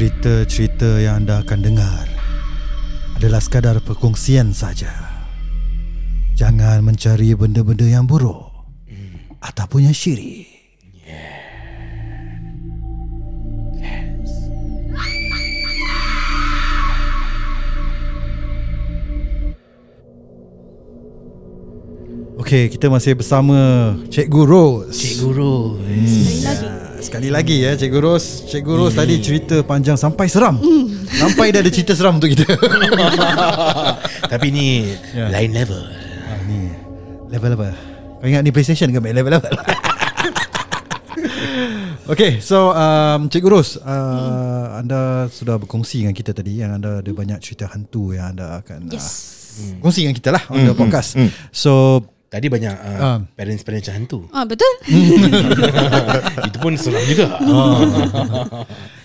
Cerita-cerita yang anda akan dengar adalah sekadar perkongsian saja. Jangan mencari benda-benda yang buruk ataupun yang syirik. Okey, kita masih bersama Cikgu Ros. Cikgu Ros Sekali lagi. Sekali lagi ya Cikgu Ros. Cikgu Ros tadi cerita panjang sampai seram. Sampai dia ada cerita seram untuk kita. Tapi ni Ya. Lain level. Ah, Ni. Level apa? Kau ingat ni PlayStation ke main level-level? Okay so um, Cikgu Ros uh, Anda sudah berkongsi dengan kita tadi Yang anda ada banyak cerita hantu Yang anda akan Yes. uh, Kongsi dengan kita lah On the podcast. So Tadi banyak uh, Ah. Parents-parents macam hantu Ah betul. Itu pun seram juga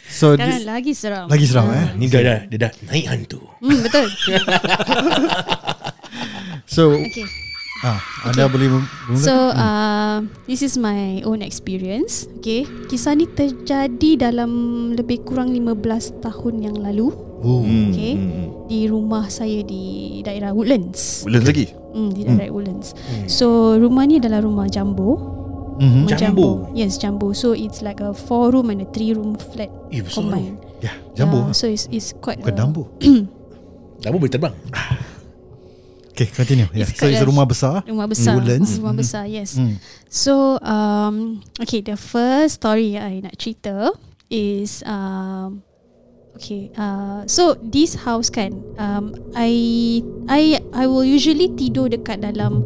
So Sekarang this, lagi seram. Lagi seram eh Ni dah, dah, dia dah naik hantu Hmm, betul. So Okay. Ah, Anda boleh mem- So uh, this is my own experience. Okay. Kisah ni terjadi dalam lebih kurang 15 tahun yang lalu. oh. Okay. Di rumah saya di daerah Woodlands. Woodlands lagi Hmm, di daerah Woodlands. So rumah ni adalah rumah jumbo. Mhm. Rumah Jumbo? Yes, jumbo. So it's like a four room and a three room flat Eh combined. Ya Jambu Yeah, so it's it's quite Bukan a- Dambu Dah boleh terbang Okay continue yeah. It's So it's a- rumah besar Rumah besar Woodlands. Rumah Mhm. besar yes Hmm. So um, Okay the first story I nak cerita Is um, Okay uh, So this house kan um, I I I will usually tidur dekat dalam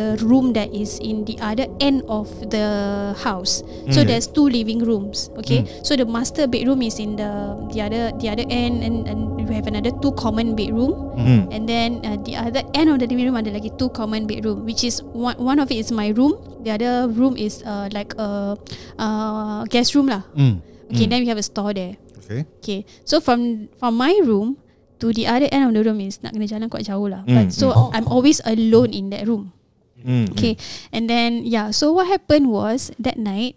The room that is in the other end of the house. So there's two living rooms. Okay, so the master bedroom is in the the other the other end, and and we have another two common bedroom. Hmm. And then uh, the other end of the living room ada lagi two common bedroom, which is one one of it is my room. The other room is uh, like a uh, guest room lah. Hmm. Okay, then we have a store there. Okay Okay, so from from my room to the other end of the room is nak kena jalan quite jauh lah. Mm, But so I'm always alone in that room. Hmm. Okay, and then yeah, so what happened was that night,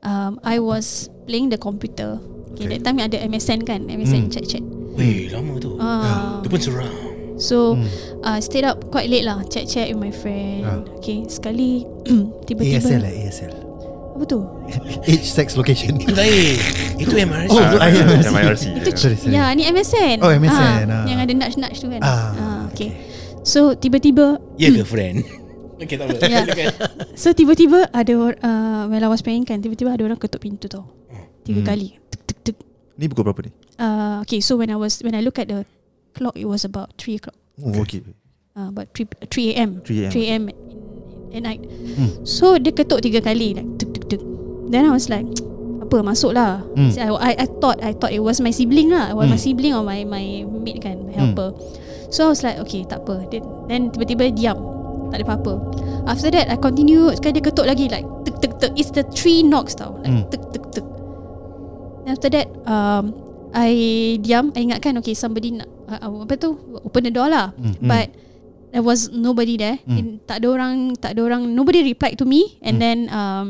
um, I was playing the computer. Okay, Okay. that time ada MSN kan, MSN Mm. chat chat. Weh lama tu Ah, Itu pun seram so Hmm. uh, stayed up quite late lah, chat chat with my friend. Ah. Okay, sekali tiba-tiba. ASL lah ASL Apa tu? Age sex location Itu lain Itu MRC Oh, Ah, IRC. MIRC Sorry sorry Ya, ni MSN. Oh, MSN, ah. Yang ada nudge nudge tu kan. Ah, Ah, okay. So tiba-tiba Ya ke friend Okay tak apa Ya. So tiba-tiba ada uh, When I was playing kan Tiba-tiba ada orang ketuk pintu tau Tiga Hmm. kali tuk, tuk, tuk. Ni pukul berapa ni? Uh, Okay so when I was When I look at the Clock it was about 3 o'clock Oh okay uh, About 3, 3 a.m 3 a.m. 3 a.m at night Hmm. So dia ketuk tiga kali like, tuk, tuk, tuk. Then I was like Apa masuk lah Hmm. so, I, I, I thought I thought it was my sibling lah It was my Hmm. sibling or my my mate kan My helper So I was like Okay tak apa Then, then tiba-tiba diam Tak ada apa-apa. After that I continue Sekali dia ketuk lagi Like tuk tuk tuk It's the three knocks tau. Like Hmm. tuk tuk tuk Then after that um, I diam. I ingatkan Okay somebody nak uh, Apa tu? Open the door lah. Hmm. But There was nobody there. Hmm. In, Tak ada orang Tak ada orang Nobody replied to me. And Hmm. then um,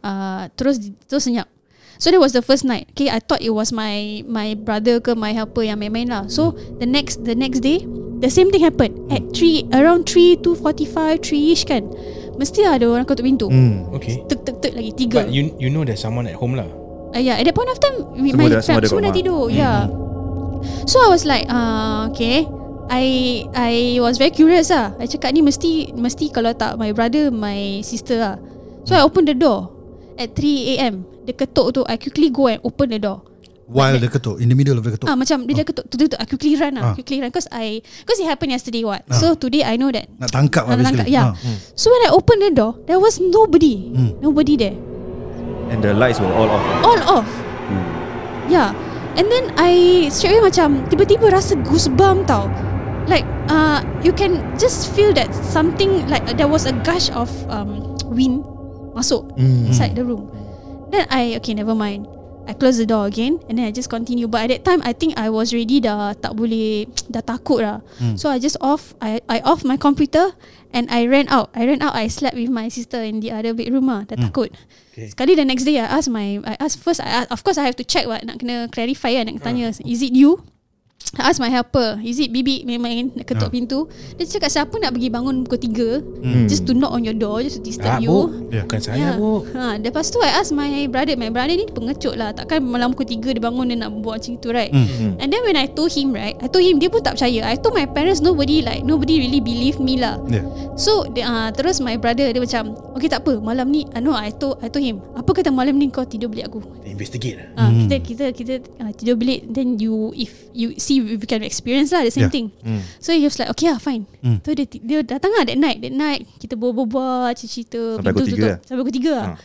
uh, Terus Terus senyap So that was the first night. Okay I thought it was my My brother ke My helper yang main-main lah. So the next The next day The same thing happened. At 3 Around 3 to 45 3ish kan Mesti ada orang ketuk pintu. Hmm. Okay. Tuk tuk tuk lagi Tiga. But you you know there's someone at home lah? Uh, Yeah at that point of time we, Semua My dah- semua dah semua tidur Yeah. So I was like uh, Okay. I I was very curious lah. I cakap ni mesti Mesti kalau tak My brother My sister lah. So I open the door At 3 a.m Dia ketuk tu I quickly go and open the door. While dia ketuk In the middle of the ketuk. Ah macam dia dah ketuk tu tu I quickly run lah Ah. quickly run. Because I because it happened yesterday what? Ah. so today I know that Nak tangkap lah Nak tangkap, basically. yeah. Ah. so when I open the door there was nobody. Hmm. nobody there. And the lights were all off. All off. Yeah. And then I straight away macam tiba-tiba rasa goosebump tau. Like uh you can just feel that something like uh, there was a gush of um wind masuk Hmm. inside the room then I okay never mind I close the door again and then I just continue. But at that time I think I was ready dah tak boleh dah takut lah. Hmm. So I just off I I off my computer and I ran out. I ran out. I slept with my sister in the other bedroom lah. Dah Hmm. takut. Okay. Sekali the next day I ask my I ask first I ask, of course I have to check what nak kena clarify kan nak tanya is it you? I ask my helper Is it bibi main-main Nak ketuk Ah. pintu Dia cakap siapa nak pergi bangun pukul 3 Hmm. Just to knock on your door Just to disturb Ah, you bu, Ya. bukan saya bu. ha, Lepas tu I ask my brother My brother ni pengecut lah Takkan malam pukul 3 Dia bangun dia nak buat macam tu right Hmm. And then when I told him right I told him Dia pun tak percaya I told my parents Nobody like Nobody really believe me lah Ya. So dia, uh, Terus my brother Dia macam Okay tak apa Malam ni uh, No I told, I told him Apa kata malam ni Kau tidur bilik aku Investigate lah. Ah, Hmm. kita kita kita uh, tidur bilik then you if you see if you can experience lah the same Yeah. thing. Hmm. So he was like okay lah fine. Hmm. So dia dia datang lah that night that night kita berbual cerita Sampai pukul tiga lah. sampai pukul 3 lah. Ah.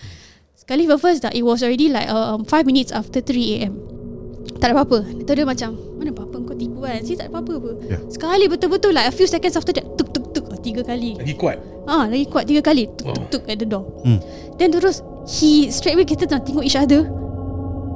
Sekali first dah it was already like um, 5 minutes after 3 am. Tak ada apa-apa. Tu dia macam mana apa-apa kau tipu kan. Sini tak ada apa-apa apa. Yeah. Sekali betul-betul like a few seconds after that tuk tuk tuk tiga kali. Lagi kuat. Ah lagi kuat tiga kali tuk tuk tuk at the door. Hmm. Then terus he straight away kita tengah tengok each other.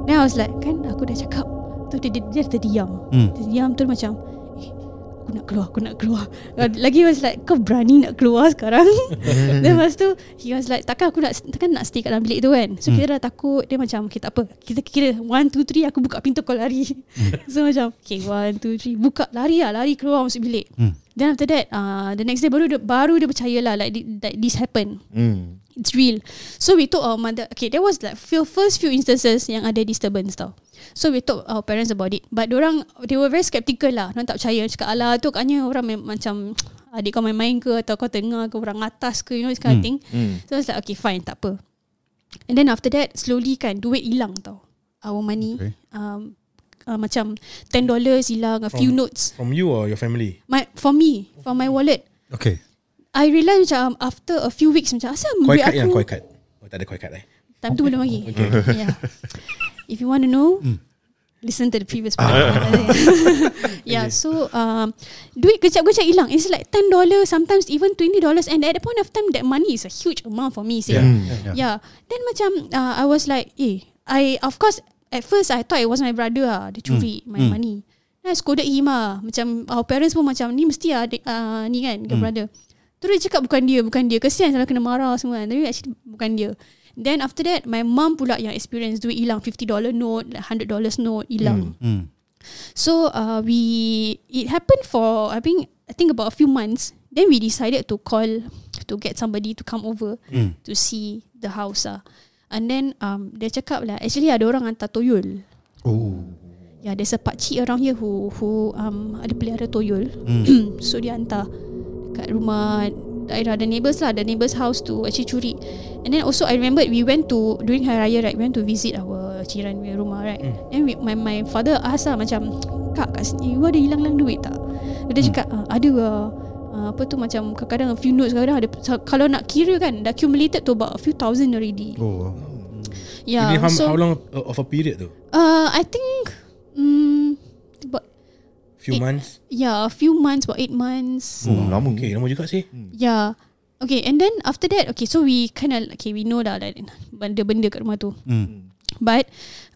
Then I was like kan aku dah cakap. Tu dia dia, dia terdiam. Hmm. Dia diam tu macam eh aku nak keluar aku nak keluar. Lagi was like kau berani nak keluar sekarang. Then lepas tu he was like takkan aku nak takkan nak stay kat dalam bilik tu kan. So kita dah takut dia macam okay tak apa. Kita kira 1 2 3 aku buka pintu kau lari. so macam okay 1 2 3 buka lari lah lari keluar masuk bilik. Hmm. Then after that uh, the next day baru dia, baru dia percaya lah like, like this happened. Hmm. It's real. So we told our mother. Okay, there was like few first few instances yang ada disturbance tau. So we told our parents about it. But orang they were very skeptical lah. Orang tak percaya. Cakap alah tu katnya orang mem- macam adik kau main-main ke atau kau tengah ke orang atas ke you know this kind of Hmm. thing. Hmm. So I was like okay fine tak apa. And then after that slowly kan duit hilang tau. Our money. Okay. Um, uh, macam $10 hilang, a few From- notes. From you or your family? My for me, for my wallet. Okay. I realise macam after a few weeks macam asal Koi cut yang koi cut. Oh tak ada koi cut eh. Time tu belum lagi. Okay. yeah. If you want to know, Hmm. listen to the previous podcast. yeah. So um, duit kejap-kejap hilang. It's like ten dollars, sometimes even twenty dollars. And at the point of time, that money is a huge amount for me. Say. Yeah. Yeah. Yeah. yeah. Then macam uh, I was like, eh, I of course at first I thought it was my brother ah, dia curi my Hmm. money. Then I scolded him ah. Macam our parents pun macam ni mesti ah adik, uh, ni kan, your Hmm. brother. Terus dia cakap bukan dia, bukan dia. Kesian sampai kena marah semua kan. Tapi actually bukan dia. Then after that, my mum pula yang experience duit hilang $50 note, like $100 note hilang. Hmm. So uh, we it happened for I think I think about a few months. Then we decided to call to get somebody to come over Hmm. to see the house ah. And then um dia cakap lah actually ada orang hantar toyol. Oh. Yeah, there's a pakcik around here who who um ada pelihara toyol. Hmm. so dia hantar dekat rumah daerah the neighbours lah, the neighbours house to actually curi. And then also I remember we went to during Hari Raya right, we went to visit our jiran punya rumah right. Hmm. And we, my my father ask lah macam kak kat sini you ada hilang-hilang duit tak? Dia cakap ah, ada lah. Uh, apa tu macam kadang-kadang a few notes kadang ada kalau nak kira kan dah accumulated to about a few thousand already. Oh. Yeah. Ini how, so how long of a period tu? uh, I think um, Few It- months? yeah a few months about eight months. Oh, lama. Okay, lama juga sih. Yeah. Okay, and then after that, okay, so we kind of okay, we know dah like benda-benda kat rumah tu. Hmm. But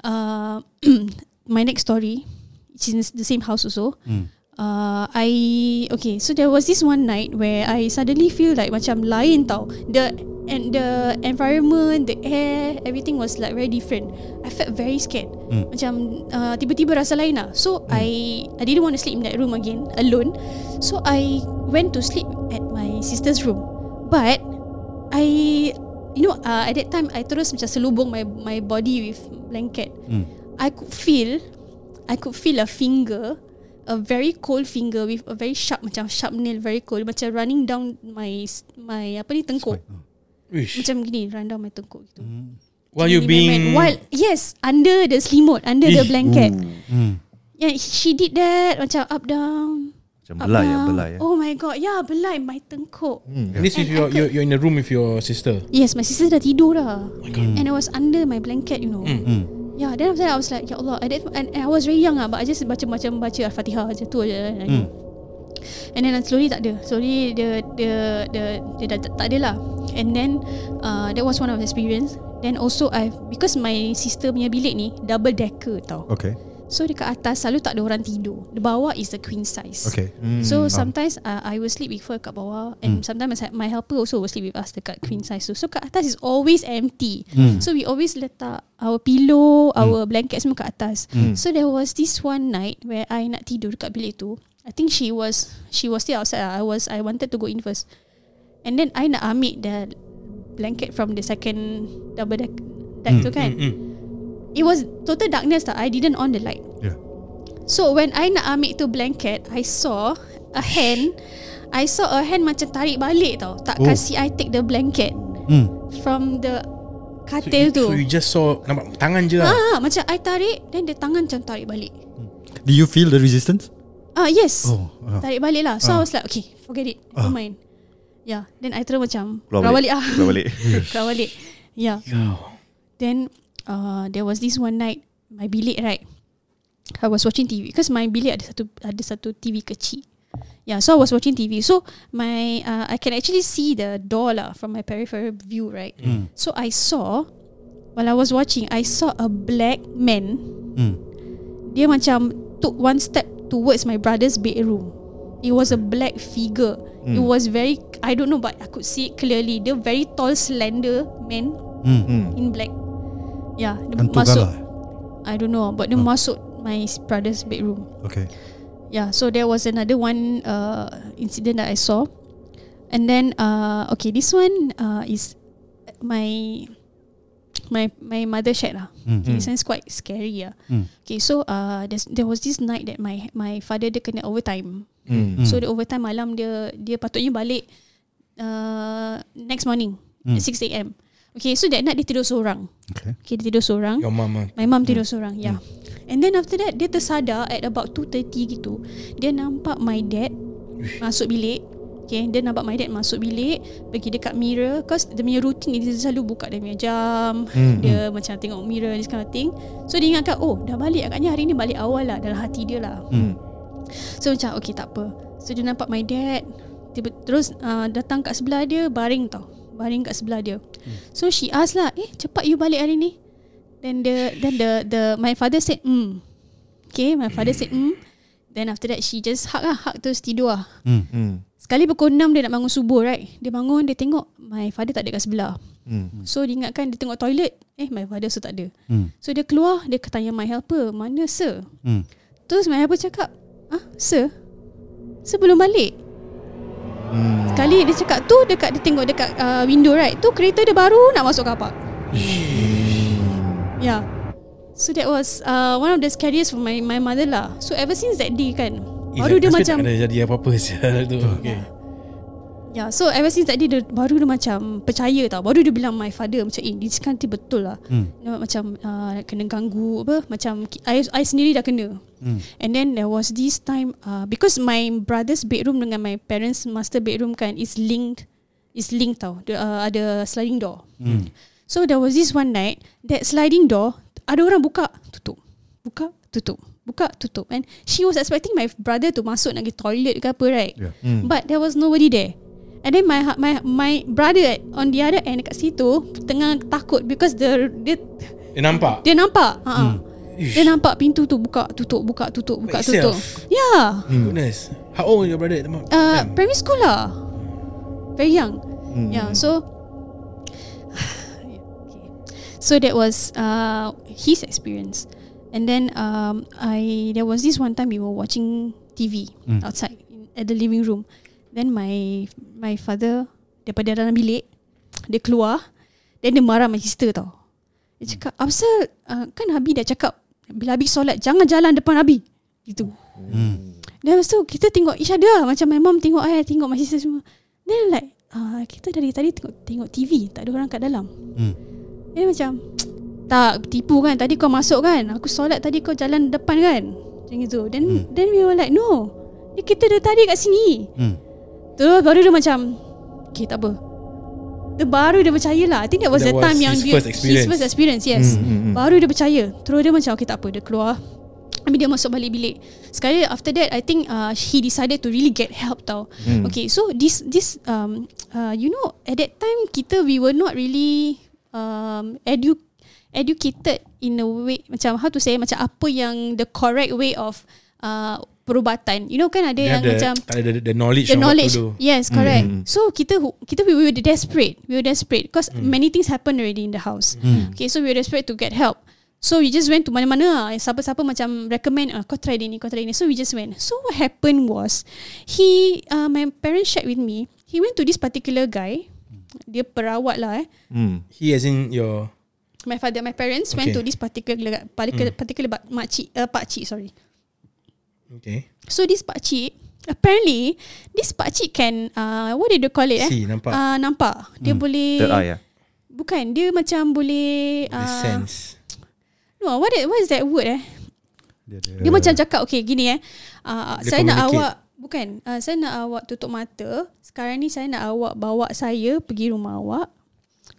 uh, my next story, it's in the same house also. Hmm. Uh, I okay, so there was this one night where I suddenly feel like macam lain tau. The and the environment, the air, everything was like very different. I felt very scared. Hmm. Macam uh, tiba-tiba rasa lain lah. So I I didn't want to sleep in that room again alone. So I went to sleep at my sister's room. But I you know uh, at that time I terus macam selubung my my body with blanket. Hmm. I could feel I could feel a finger a very cold finger with a very sharp macam sharp nail very cold macam running down my my apa ni tengkuk Wish. macam gini run down my tengkuk gitu. Hmm. While you being... while yes under the selimut under the Ih. blanket. Hmm. Yeah, she did that macam up down. Macam up belai ya, down. belai ya. Oh my god, yeah, belai my tengkuk. Hmm. And this is And your, you're, you're in the room with your sister. Yes, my sister dah tidur dah. Oh my god. And I was under my blanket, you know. Mm. Hmm. Yeah, then after that I was like, Ya Allah, that, and, and I was very young ah, but I just baca macam baca Al-Fatihah je tu je. Know. And then slowly tak ada. Slowly dia dia dia dia dah tak, ada lah. And then uh, that was one of the experience. Then also I because my sister punya bilik ni double decker tau. Okay. So dekat atas selalu tak ada orang tidur. The bawah is the queen size. Okay. So sometimes uh, I will sleep with her kat bawah and sometimes my helper also will sleep with us dekat queen size tu. So kat atas is always empty. Mm. So we always letak our pillow, our blanket semua kat atas. Mm. So there was this one night where I nak tidur dekat bilik tu. I think she was she was still outside. I was I wanted to go in first. And then I nak ambil the blanket from the second double deck, deck tu kan. Mm. It was total darkness tau. I didn't on the light. Yeah. So when I nak ambil tu blanket, I saw a hand. I saw a hand macam tarik balik tau. Tak Oh. kasi I take the blanket Mm. from the So, katil you, tu. so you just saw nampak tangan je lah. Ah, macam I tarik, then the tangan macam tarik balik. Do you feel the resistance? Ah, yes. Oh. Uh. Tarik balik lah. So Ah. I was like, okay, forget it. Never Ah. mind. Yeah. Then I terus macam Keluar keluar balik. balik ah. Keluar balik. keluar balik. Yeah. Yo. Then uh, there was this one night my bilik right. I was watching TV because my bilik ada satu ada satu TV kecil. Yeah, so I was watching TV. So my uh, I can actually see the door lah from my peripheral view, right? Mm. So I saw while I was watching, I saw a black man. Mm. Dia macam took one step towards my brother's bedroom. It was a black figure. It Mm. was very I don't know but I could see it clearly. Dia very tall, slender man Mm. Hmm. in black. Yeah, dia Hantu masuk. galah. I don't know, but dia Oh. masuk my brother's bedroom. Okay. Yeah, so there was another one uh, incident that I saw, and then uh, okay, this one uh, is my my my mother shared lah. Mm. Okay, this one is quite scary yeah. Mm. Okay, so uh, there's, there was this night that my my father dia kena overtime. Hmm. Mm. So the overtime malam dia dia patutnya balik uh, next morning Mm. at 6 a.m. Okay, so that night dia tidur seorang. Okay. Okay, dia tidur seorang. Your mama. My mum tidur seorang Yeah And then after that Dia tersadar At about 2.30 gitu Dia nampak my dad Masuk bilik Okay Dia nampak my dad masuk bilik Pergi dekat mirror Cause dia punya routine Dia selalu buka dia punya jam Hmm. Dia macam tengok mirror This kind of thing So dia ingatkan Oh dah balik agaknya hari ni balik awal lah Dalam hati dia lah Hmm. So macam okay tak apa So dia nampak my dad tiba, Terus uh, datang kat sebelah dia Baring tau Baring kat sebelah dia So she ask lah Eh cepat you balik hari ni Then the Then the the My father said hmm Okay my father said hmm Then after that she just hug lah Hug terus tidur lah Mm. Hmm. Sekali pukul 6 dia nak bangun subuh right? Dia bangun dia tengok My father tak ada kat sebelah. Hmm. So dia ingatkan dia tengok toilet. Eh my father so tak ada. Mm. So dia keluar Dia tanya my helper Mana sir? Mm. Terus my helper cakap Ah sir? Sir belum balik. Hmm. Sekali dia cakap tu Dekat dia tengok dekat uh, window right? Tu kereta dia baru nak masuk kapak Yeah So that was uh, One of the scariest for my my mother lah. So ever since that day kan Baru dia macam Tak ada jadi apa-apa sial tu. Okay. Yeah so ever since that day dia, Baru dia macam Percaya tau Baru dia bilang my father Macam eh this kan betul lah Mm. Dia Macam uh, Kena ganggu apa Macam I, I sendiri dah kena Mm. And then there was this time uh, Because my brother's bedroom Dengan my parents master bedroom kan Is linked Is linked tau Dia, uh, Ada sliding door Mm. So there was this one night That sliding door Ada orang buka Tutup Buka Tutup Buka tutup And she was expecting my brother to masuk Nak pergi toilet ke apa right Yeah. Hmm. But there was nobody there And then my my my brother at- on the other end dekat situ tengah takut because the dia Dia nampak? dia nampak. Ha. Hmm. Uh-uh. Dia nampak pintu tu buka tutup buka tutup buka By tutup. itself? Yeah. Goodness. How old your brother? at the mo- Uh, time? primary school lah. Very young. Hmm. Yeah, so. So that was uh, his experience. And then um, I there was this one time we were watching TV Mm. outside in, at the living room. Then my my father daripada dalam bilik dia keluar then dia marah my sister tau. Dia cakap, "Apasal uh, kan Abi dah cakap bila Abi solat jangan jalan depan Abi." Gitu. Mm. Dan lepas tu kita tengok each other lah. Macam my mom tengok I, I tengok my sister semua. Then like, uh, kita dari tadi tengok tengok TV. Tak ada orang kat dalam. Mm. Dia macam, tak tipu kan. Tadi kau masuk kan. Aku solat tadi kau jalan depan kan. Macam gitu. Then, Hmm. then we were like, no. Ni kita dari tadi kat sini. Mm. Terus baru dia macam, okay tak apa. Dia baru dia percaya lah. I think that was That the was time yang his dia, first experience. His first experience, yes. Hmm, hmm, hmm. Baru dia percaya Terus dia macam Okay tak apa Dia keluar Habis dia masuk balik bilik Sekali after that I think uh, He decided to really get help tau Hmm. Okay so this this um uh, You know At that time Kita we were not really um, edu educated in a way macam how to say macam apa yang the correct way of uh, perubatan. You know kan ada Dia yang ada, macam ada the, the knowledge the knowledge. what to do. Yes, correct. Mm. So kita who- kita we were desperate. We were desperate because many things happen already in the house. Okay, so we were desperate to get help. So we just went to mana-mana. Siapa-siapa macam recommend ah, kau try dia ni, kau try ni. So we just went. So what happened was he uh, my parents shared with me. He went to this particular guy. Dia perawat lah eh. Hmm. He as in your My father, my parents went Okay. to this particular particular particular mm. makcik, uh, pakcik sorry. Okay. So this pakcik apparently this pakcik can uh, what did they call it eh? See, nampak. Uh, nampak. Dia Hmm. boleh Third eye ah. Bukan, dia macam boleh The uh, sense. No, what is, what is that word eh? Dia, ada, Dia macam cakap okay gini eh. Uh, Dia saya nak awak bukan, uh, saya nak awak tutup mata. Sekarang ni saya nak awak bawa saya pergi rumah awak.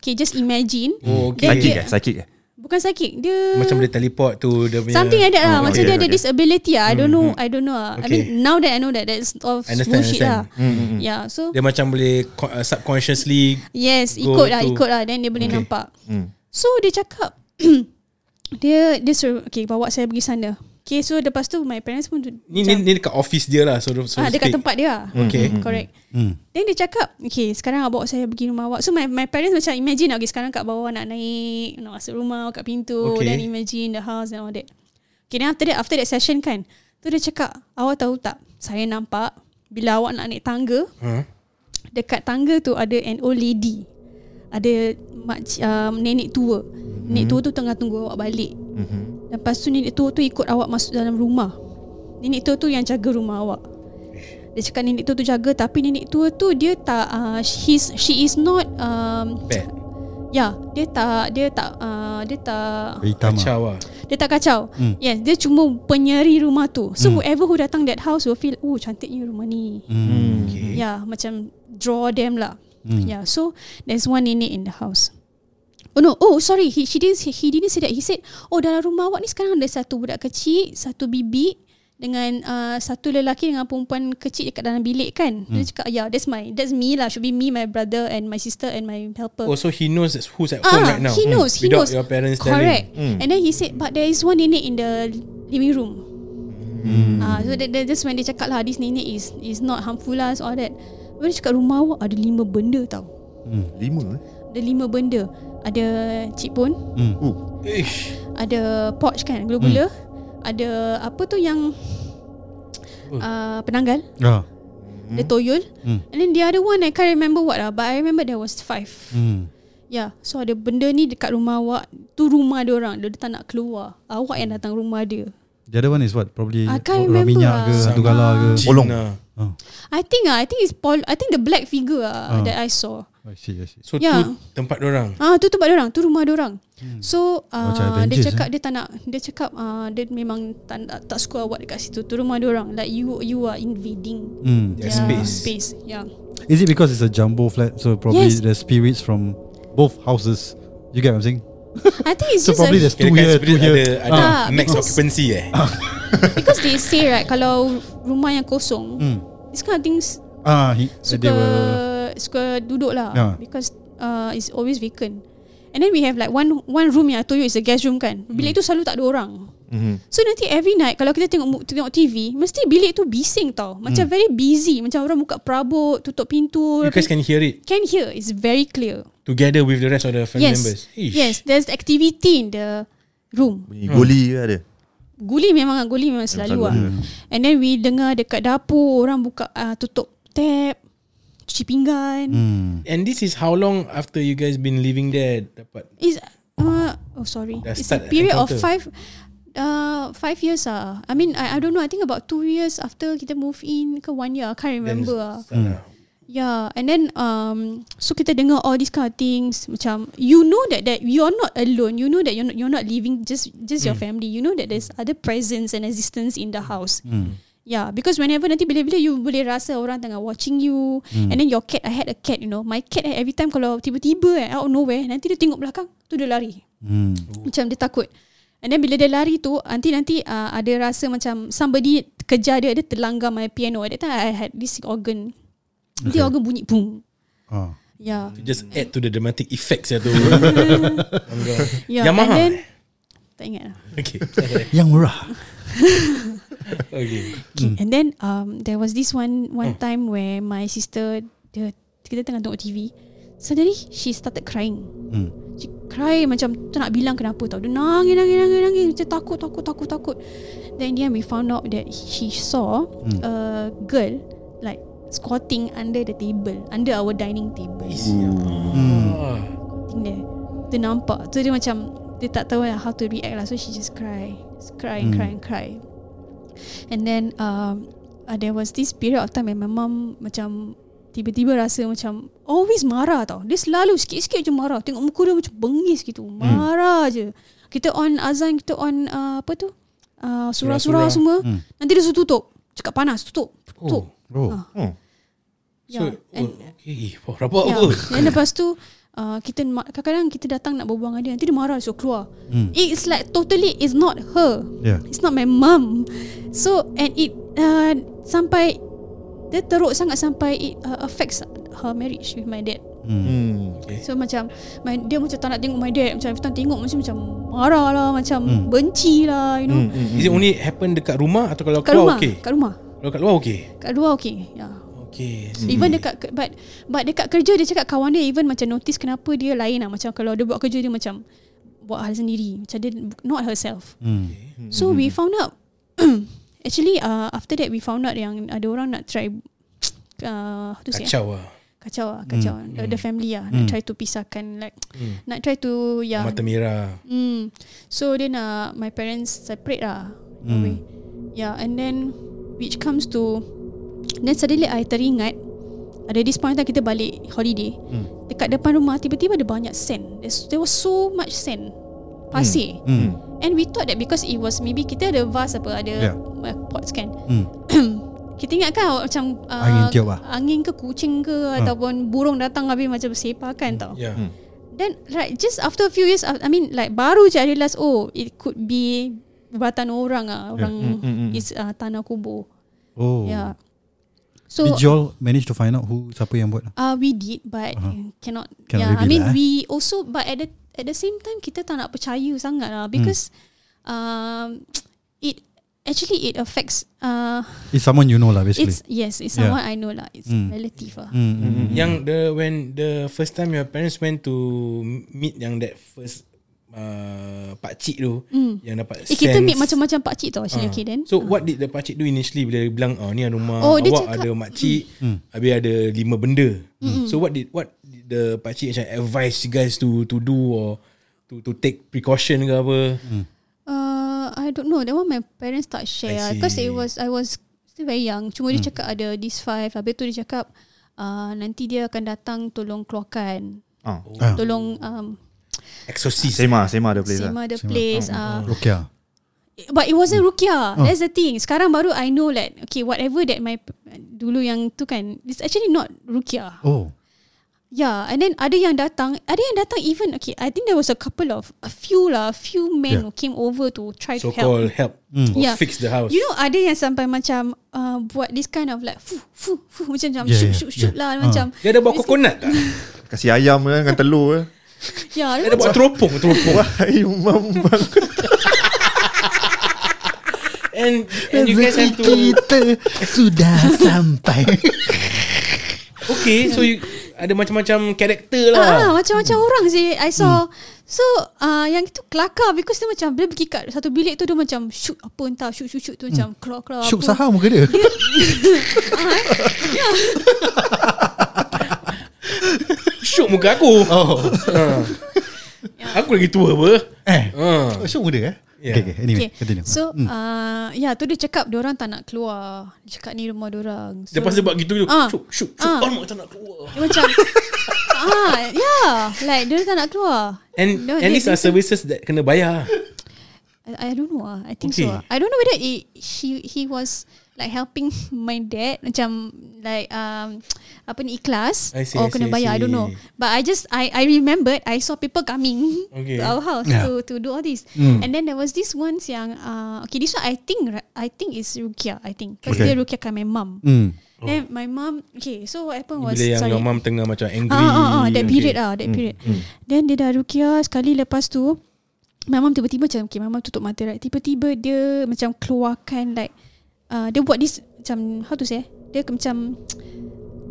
Okay, just imagine. Oh, okay. Sakit dia- ke? Sakit ke? Bukan sakit. Dia Macam boleh teleport tu dia punya Something like that lah. Oh, Macam okay, dia ada okay. disability lah. I don't know. Mhm. I don't know. lah. I Okay. mean, now that I know that that's all Understand, bullshit lah. understand. Yeah, so Dia macam boleh uh, subconsciously yes, ikut lah, to- ikut lah. Then dia boleh Okay. nampak. Hmm. So dia cakap dia dia suruh okay bawa saya pergi sana. Okay, so lepas tu my parents pun ni, ni, ni dekat office dia lah so, so ah, dekat speak. tempat dia lah. Okay. Correct. Hmm. Then dia cakap, okay sekarang awak bawa saya pergi rumah awak. So my my parents macam imagine okay sekarang kat bawah nak naik, nak masuk rumah kat pintu, Okay. then imagine the house and all that. Okay, then after that after that session kan, tu dia cakap, awak tahu tak, saya nampak bila awak nak naik tangga, Huh? dekat tangga tu ada an old lady. Ada mak, um, nenek tua. Nenek tua tu tengah tunggu awak balik. Mhm. Lepas tu nenek tua tu ikut awak masuk dalam rumah. Nenek tua tu yang jaga rumah awak. Dia cakap nenek tua tu jaga tapi nenek tua tu dia tak uh, she's, she is not um, Bad. ya, dia tak dia tak uh, dia tak Hitam lah. Kacau lah. dia tak kacau. Hmm. Yes, dia cuma penyeri rumah tu. So Hmm. whoever who datang that house will feel oh cantiknya rumah ni. Hmm. Okay. Ya, macam draw them lah. Hmm. Yeah, so there's one nenek in the house. Oh no, oh sorry, he she didn't he didn't say that. He said, "Oh dalam rumah awak ni sekarang ada satu budak kecil, satu bibi dengan uh, satu lelaki dengan perempuan kecil dekat dalam bilik kan?" Hmm. Dia cakap, "Yeah, that's my that's me lah. Should be me, my brother and my sister and my helper." Oh so he knows who's at home Ah, right now. he knows, he Without knows. your parents Correct. telling. Hmm. And then he said, "But there is one nenek in the living room." Hmm. Ah, so that, that, that's when dia cakap lah, this nenek is is not harmful lah, so all that. Lepas dia cakap rumah awak ada lima benda tau. Hmm. Lima eh? Ada lima benda. Ada cipun, Hmm. Uh. Ish. ada porch kan, gula-gula. Ada apa tu yang uh, penanggal, Ah. ada toyol. Hmm. And then the other one I can't remember what lah, but I remember there was five. Hmm. Yeah, so ada benda ni dekat rumah awak. Tu rumah dia orang. Dia tak nak keluar. Awak yang datang rumah dia. The other one is what? Probably I can't orang remember minyak ke, lah. satu gala ke. Lah. Oh. I think ah, I think it's Paul. I think the black figure ah Ah. that I saw. I see, I see. So Yeah. tu tempat orang. Ah tu tempat dia orang, tu rumah dia orang. So uh, Macam dia Avengers, cakap dia tak nak dia cakap uh, dia memang tak, tak, tak suka awak dekat situ. Tu rumah dia orang. Like you you are invading Hmm. Their their space. space. Yeah. Is it because it's a jumbo flat? So probably Yes. the spirits from both houses. You get what I'm saying? I think it's So just probably a, there's two here, spirit two here. ada, ada Ah, max because- occupancy eh. because they say right kalau rumah yang kosong, Hmm. this kind of things Ah, he, suka they will. suka duduk lah Yeah. because uh, it's always vacant. And then we have like one one room yang I told you is a guest room kan. Bilik tu selalu tak ada orang. Mhm. So nanti every night kalau kita tengok tengok TV, mesti bilik tu bising tau. Macam very busy, macam orang buka perabot, tutup pintu. You guys can hear it can hear. It's very clear. Together with the rest of the family yes. members. Ish. Yes, there's activity in the room. Bunyi goli ke ada? Guli memang guli memang selalu ada. And then we dengar dekat dapur orang buka uh, tutup tap, cuci pinggan. Hmm. And this is how long after you guys been living there dapat Is uh, oh sorry. Dah It's a period of encounter. five uh five years ah. I mean I I don't know. I think about two years after kita move in ke one year. I can't remember ah. Hmm. Yeah, and then um, so kita dengar all these kind of things. Macam you know that that you're not alone. You know that you're not you're not living just just your family. You know that there's other presence and existence in the house. Hmm. Yeah, because whenever nanti bila-bila you boleh rasa orang tengah watching you Hmm. and then your cat, I had a cat, you know. My cat eh, every time kalau tiba-tiba eh, out of nowhere, nanti dia tengok belakang, tu dia lari. Hmm. Macam dia takut. And then bila dia lari tu, nanti nanti uh, ada rasa macam somebody kejar dia, dia terlanggar my piano. At that time I had this organ. Nanti Okay. organ bunyi boom. Ah. Yeah. Just add to the dramatic effects ya tu. Yeah. Yamaha. And then, tak ingat lah. okay. Yang murah. okay. Okay. And then um, there was this one one time where my sister dia kita tengah tengok TV. Suddenly she started crying. Hmm. She cry macam tak nak bilang kenapa tau. Dia nangis nangis nangis nangis macam takut takut takut takut. Then in the end we found out that she saw Hmm. a girl like squatting under the table, under our dining table. Hmm. Ah. Squatting there. Dia nampak. Tu dia macam dia tak tahu lah how to react lah. So she just cry. Just cry and Hmm. cry and cry. And then um, uh, there was this period of time when my mum macam tiba-tiba rasa macam always marah tau. Dia selalu sikit-sikit je marah. Tengok muka dia macam bengis gitu. Marah je. Kita on azan, kita on uh, apa tu? Uh, surah-surah semua. Hmm. Nanti dia suruh tutup. Cakap panas, tutup. Tutup. Oh. Ah. Oh. So, Yeah. And, oh, okay. Oh, rabak Ya. apa? Dan lepas tu uh, kita ma- kadang-kadang kita datang nak berbual dengan dia nanti dia marah suruh keluar. Hmm. It's like totally it's not her. Yeah. It's not my mum. So and it uh, sampai dia teruk sangat sampai it uh, affects her marriage with my dad. Hmm. Hmm. Okay. So macam my, dia macam tak nak tengok my dad macam time tengok macam macam marah lah macam Hmm. benci lah you know. Hmm, hmm, Is it only happen dekat rumah atau kalau Kat keluar rumah, okay? kat rumah. Kalau kat luar okay? Kat luar okay. Yeah. Okay. Hmm. Even dekat but but dekat kerja dia cakap kawan dia even macam notice kenapa dia lain lah macam kalau dia buat kerja dia macam buat hal sendiri macam dia not herself. Hmm. So we found out actually uh, after that we found out yang ada orang nak try uh, how to say Kacau lah. kacau lah kacau the, the family lah nak try to pisahkan like Hmm. nak try to yeah Mata merah. Hmm. So dia nak my parents separate lah. Hmm. way. Yeah, and then which comes to then suddenly I teringat ada this point time kita balik holiday. Hmm. Dekat depan rumah tiba-tiba ada banyak sand. There's, there was so much sand. Pasir. Hmm. And we thought that because it was maybe kita ada vase apa ada Yeah. yeah. pots kan. Hmm. kita ingat kan macam uh, Angin tiup lah. Angin ke kucing ke ataupun burung datang habis macam sepakan tau. Yeah. Hmm. Then right just after a few years I mean like baru je I realise oh it could be perbuatan orang ah orang Mm, mm, mm. is uh, tanah kubur. Oh. Yeah. So, Did you all manage to find out who siapa yang buat? uh, we did but Uh-huh. cannot, Cannot yeah I mean lah, eh. we also but at the at the same time kita tak nak percaya sangat lah because um it actually it affects uh It's someone you know lah basically. it's yes it's Yeah. someone I know lah it's Mm. relative lah. Hmm. hmm, hmm. Yang the when the first time your parents went to meet yang that first uh, pak cik tu Hmm. yang dapat Eh, kita sense. meet macam-macam pak cik tau actually Ah. okay then. So what did the pak cik do initially bila dia bilang oh ni rumah Oh, dia awak cakap- ada mak cik Hmm. habis ada lima benda. So what did what did the pak cik macam advise you guys to to do or to to take precaution ke apa? Uh, I don't know. That one my parents tak share because it was I was still very young. Cuma dia cakap ada this five. Habis tu dia cakap uh, nanti dia akan datang tolong keluarkan. Ah. tolong um, Exorcist. Sema, sema ada place sema the place. Uh, Rukia. but it wasn't Rukia. Oh. That's the thing. Sekarang baru I know that okay whatever that my dulu yang tu kan it's actually not Rukia. Oh. Yeah, and then ada yang datang, ada yang datang even okay. I think there was a couple of a few lah, a few men Yeah. who came over to try So to help. called help Hmm. or Yeah. fix the house. You know ada yang sampai macam uh, buat this kind of like fu fu fu macam macam Yeah, shoot yeah, shoot shoot yeah. lah Ah. macam. dia ada bawa coconut tak? Kasih ayam kan dengan telur kan. Ya, Dia dia ada bawa teropong, teropong. Wahai mambang. And and you guys have to Kita sudah sampai. Okay, so you ada macam-macam karakter ah, lah. macam-macam orang sih I saw. So uh, yang itu kelakar because dia macam dia pergi kat satu bilik tu dia macam shoot apa entah shoot shoot shoot tu macam keluar keluar apa. saham muka dia. Syuk muka aku. Oh. Ha. Aku lagi tua apa? Eh. Ha. Oh, syuk muka dia eh? Yeah. Okay, okay. Anyway, Okay. continue. So uh, ya tu dia cakap dia orang tak nak keluar. Dia cakap ni rumah dia orang. So, Lepas dia buat gitu tu. Ah. Syuk, syuk, syuk. Ah. Oh, tak nak keluar. dia macam ah yeah like dia tak nak keluar. And No, and these are services that kena bayar. I, I don't know ah. I think Okay. so. I don't know whether it, she he was like helping my dad macam like um apa ni ikhlas I see, or I kena see, I bayar I don't know. But I just I I remembered I saw people coming Okay. to our house Yeah. to to do all this. Mm. And then there was this ones yang uh okay this one I think right- I think is Rukia I think because Okay. dia Rukia kan my mum. Hmm. Then my mom Okay so what happened was Bila yang sorry. your mom tengah macam angry. Ah, ah, ah, that okay. period ah, that period. Then dia dah rukia sekali lepas tu, my mom tiba-tiba macam, okay, my mom tutup mata right. Tiba-tiba dia macam keluarkan like, uh, dia buat this macam, how to say, dia macam,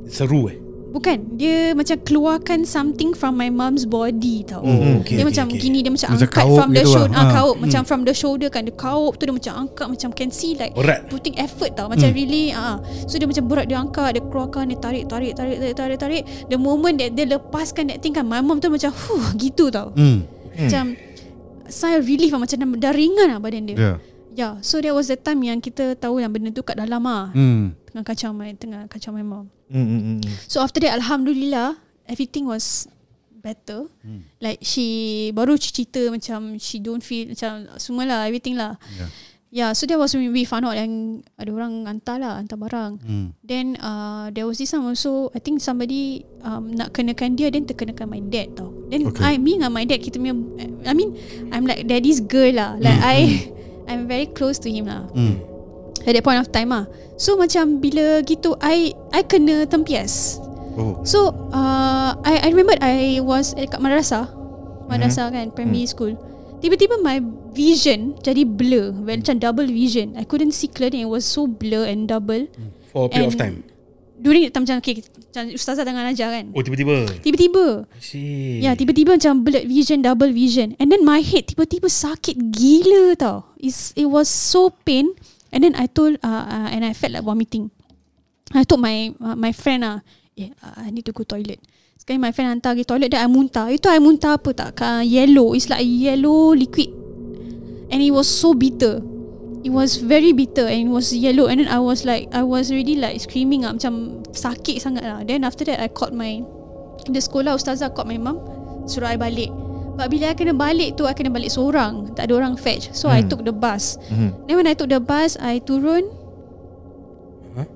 Seru eh. bukan, dia macam keluarkan something from my mom's body tau. Oh, okay, dia okay, macam okay. gini, dia macam, Macam angkat from the gitu shoulder, lah. ah, Ah. kaup, macam from the shoulder kan, dia kaup tu dia macam angkat, macam can see like, Berat. putting effort tau Macam really uh, So dia macam berat Dia angkat Dia keluarkan Dia tarik Tarik tarik tarik tarik, tarik. The moment that Dia lepaskan that thing kan My mom tu macam Huh gitu tau Hmm. Macam Saya relief lah Macam dah, ringan lah badan dia Ya. Yeah. Yeah, So that was the time Yang kita tahu Yang benda tu kat dalam lah Hmm. Tengah kacau my Tengah kacau my mom Hmm, hmm, hmm, hmm. So after that Alhamdulillah Everything was Better hmm. Like she Baru cerita macam She don't feel Macam semua lah Everything lah Yeah. Yeah, so that was when we found out yang ada orang hantar lah, hantar barang. Hmm. Then uh, there was this time also, I think somebody um, nak kenakan dia, then terkenakan my dad tau. Then Okay. I, me dengan my dad, kita punya, I mean, I'm like daddy's girl lah. Like I, I'm very close to him lah. Hmm. At that point of time lah. So macam bila gitu, I I kena tempias. Oh. So uh, I I remember I was kat madrasah, madrasah kan, primary school. Tiba-tiba my vision jadi blur, well, macam double vision. I couldn't see clearly. It was so blur and double. For a period of And- time. During time macam okay, macam ustazah tengah ajar kan. Oh tiba-tiba. Tiba-tiba. Ya, tiba-tiba macam blurred vision, double vision. And then my head tiba-tiba sakit gila tau. It's, it was so pain. And then I told, uh, uh, and I felt like vomiting. I told my uh, my friend ah, eh, uh, I need to go toilet. Sekali my friend hantar pergi toilet dan I muntah. Itu I muntah apa tak? Ka, yellow. It's like yellow liquid. And it was so bitter. It was very bitter and it was yellow and then I was like I was really like screaming ah macam sakit sangat lah. Then after that I called my the sekolah ustazah called my mum suruh I balik. But bila I kena balik tu I kena balik seorang. Tak ada orang fetch. So I took the bus. Mhm. Then when I took the bus I turun Huh?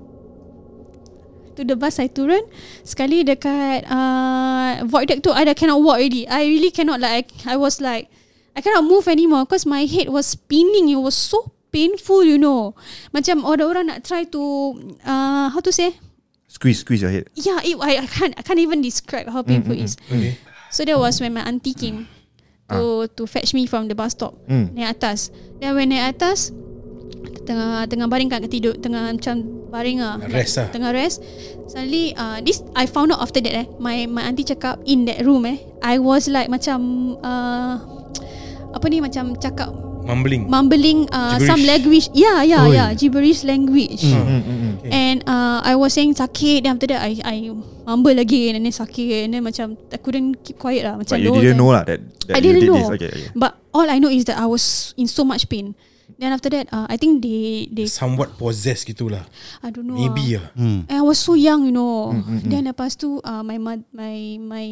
To the bus I turun Sekali dekat uh, Void deck tu I dah cannot walk already I really cannot like I, I was like I cannot move anymore Because my head was spinning It was so painful you know Macam orang-orang nak try to uh, How to say Squeeze, squeeze your head. Yeah it, I, I can't I can't even describe How painful it is Okay. So that was when my auntie came to to fetch me from the bus stop. Hmm. Naik atas. Then when naik atas tengah tengah baring kat tidur tengah macam baring ah. Rest lah. Tengah rest. Suddenly uh, this I found out after that eh. My my auntie cakap in that room eh. I was like macam uh, apa ni macam cakap Mumbling. mumbling uh, Gibberish. some language. Yeah, yeah, Oi. yeah, gibberish language. Hmm, hmm, hmm. Okay. And uh, I was saying sakit Then after that I I mumble again And then sakit And then macam I couldn't keep quiet lah Macam But you didn't know lah that, that I didn't did know this. Okay, okay. But all I know is that I was in so much pain Then after that uh, I think they they Somewhat possessed gitulah. I don't know Maybe ah. lah. Hmm. And I was so young you know Mm, mm, Then lepas tu uh, My mom My my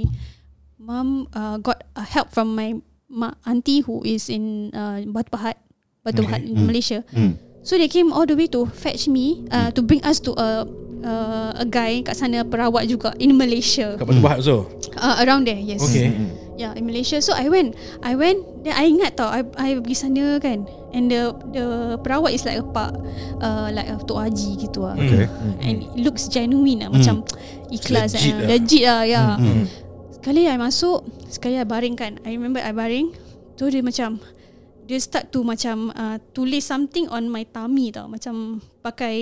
Mum uh, got uh, help from my ma- auntie who is in uh, Batu Pahat Batu Okay. Pahat in Mm. Malaysia Hmm. So they came all the way to fetch me uh, to bring us to a uh, a guy kat sana perawat juga in Malaysia. Kat Batu Pahat so. Uh, around there, yes. Okay. Hmm. Yeah, in Malaysia. So I went, I went. Then I ingat tau, I I pergi sana kan. And the the perawat is like a pak, uh, like a tok haji gitu lah. Okay. And it looks genuine lah, macam ikhlas. Legit uh, lah. legit lah, yeah. Hmm. Sekali I masuk Sekali I baring kan I remember I baring Tu dia macam Dia start to macam uh, Tulis something on my tummy tau Macam Pakai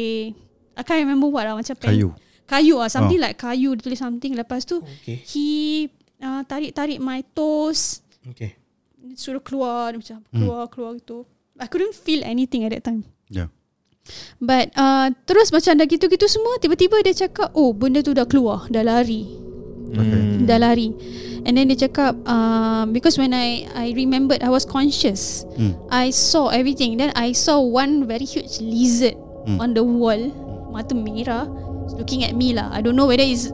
I can't remember what lah Macam pen- Kayu. Kayu lah Something like kayu Dia tulis something Lepas tu Okay. He uh, Tarik-tarik my toes Okay. Dia Suruh keluar Dia macam Keluar keluar gitu I couldn't feel anything at that time Yeah. But uh, Terus macam dah gitu-gitu semua Tiba-tiba dia cakap Oh benda tu dah keluar Dah lari Okay. dah lari and then dia cakap uh, because when I I remembered I was conscious Hmm. I saw everything then I saw one very huge lizard Hmm. on the wall mata merah looking at me lah I don't know whether it's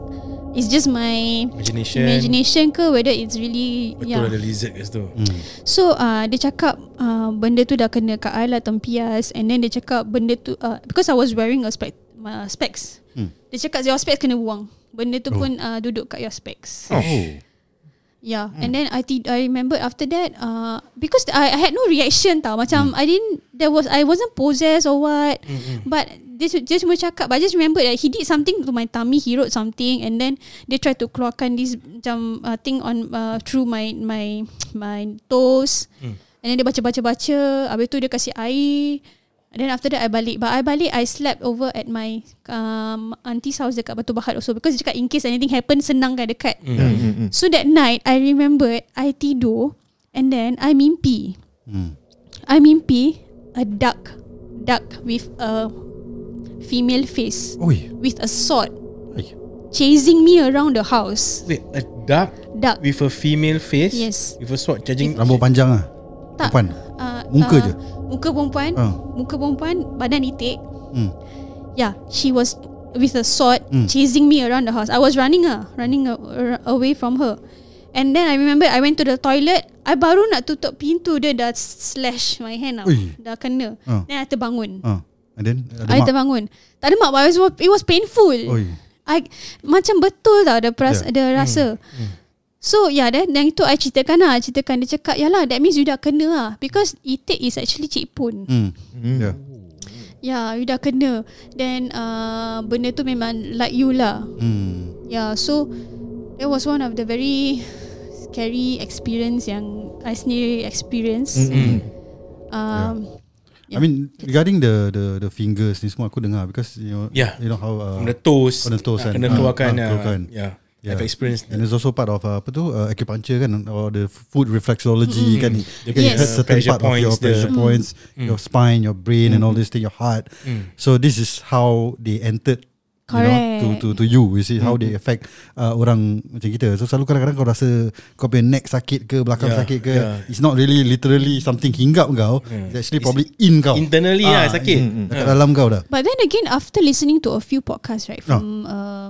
it's just my Imagination. imagination ke whether it's really Betul yeah ada lizard kat situ. Hmm. So uh, dia cakap uh, benda tu dah kena kat I lah tempias and then dia cakap benda tu uh, because I was wearing a spec uh, specs. Hmm. Dia cakap your specs kena buang. Benda tu Oh. pun uh, duduk kat your specs. Oh. Yeah, and then I thi- I remember after that uh, because I, I had no reaction tau macam I didn't there was I wasn't possessed or what Mm-mm. but dia, dia cuma cakap But I just remember that He did something to my tummy He wrote something And then Dia try to keluarkan This macam uh, Thing on uh, Through my My My toes Hmm. And then dia baca-baca-baca Habis tu dia kasih air And then after that I balik But I balik I slept over at my um, Auntie's house Dekat Batu Bahat also Because dia cakap In case anything happen Senang kan dekat Hmm. Mm, mm, mm. So that night I remember I tidur And then I mimpi Hmm. I mimpi A duck Duck with a Female face Oi. With a sword Ai. Chasing me around the house Wait, a duck Duck with a female face Yes. with a sword charging Rambut panjang ah. Tak Perempuan. uh, Muka uh, je? Muka perempuan Ah. Muka perempuan Badan itik Hmm. Yeah She was With a sword Hmm. Chasing me around the house I was running ah, Running a, a- away from her And then I remember I went to the toilet I baru nak tutup pintu Dia dah slash my hand Ui. Dah kena Ah. Then I terbangun Ah. And then ada I mak. terbangun Tak ada mak but it was, it was painful Oi. I Macam betul tau Ada peras, Yeah. ada rasa So yeah then Yang itu I ceritakan lah ceritakan Dia cakap Yalah that means you dah kena lah Because itik is actually cik pun Hmm. Yeah. Yeah you dah kena Then uh, Benda tu memang Like you lah Hmm. Yeah so That was one of the very Scary experience Yang I sendiri experience Mm. um, I mean regarding the the the fingers ni semua aku dengar because you know Yeah. you know how uh, From the toes From the toes ah, kan. Kena keluarkan ah, ah, keluarkan. Yeah Yeah. I've experienced And that there's also part of uh, apa tu uh, acupuncture kan or the food reflexology kan. The Kan you Yes. hurt certain pressure part of your points, the- pressure points, your spine, your brain, and all this thing, your heart. Mm. So this is how they entered. You know, to Correct. to to you, you see how they affect uh, orang macam kita. So selalu kadang-kadang kau rasa kau punya neck sakit ke, belakang Yeah, sakit ke, yeah. it's not really literally something hinggap kau. Yeah. It's actually It's probably in kau. Internally lah sakit Dekat dalam kau dah. But then again After listening to a few podcasts Right Ah. From uh,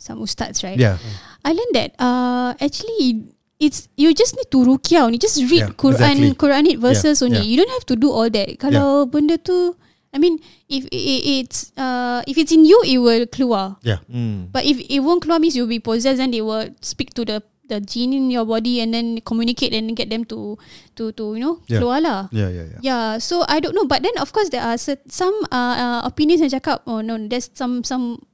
Some ustads right Yeah. I learned that uh, actually it's you just need to rukyah only. Just read Yeah, Quran exactly. Quranic verses Yeah, only. yeah. You don't have to do all that. Kalau benda tu I mean if it's uh, if it's in you it will keluar. Yeah. Mm. But if it won't keluar means you'll be possessed and they will speak to the the jinn in your body and then communicate and get them to to to you know Yeah. keluar lah. Yeah, yeah, yeah. Yeah, so I don't know, but then of course there are some uh, uh, opinions yang cakap, oh no, there's some some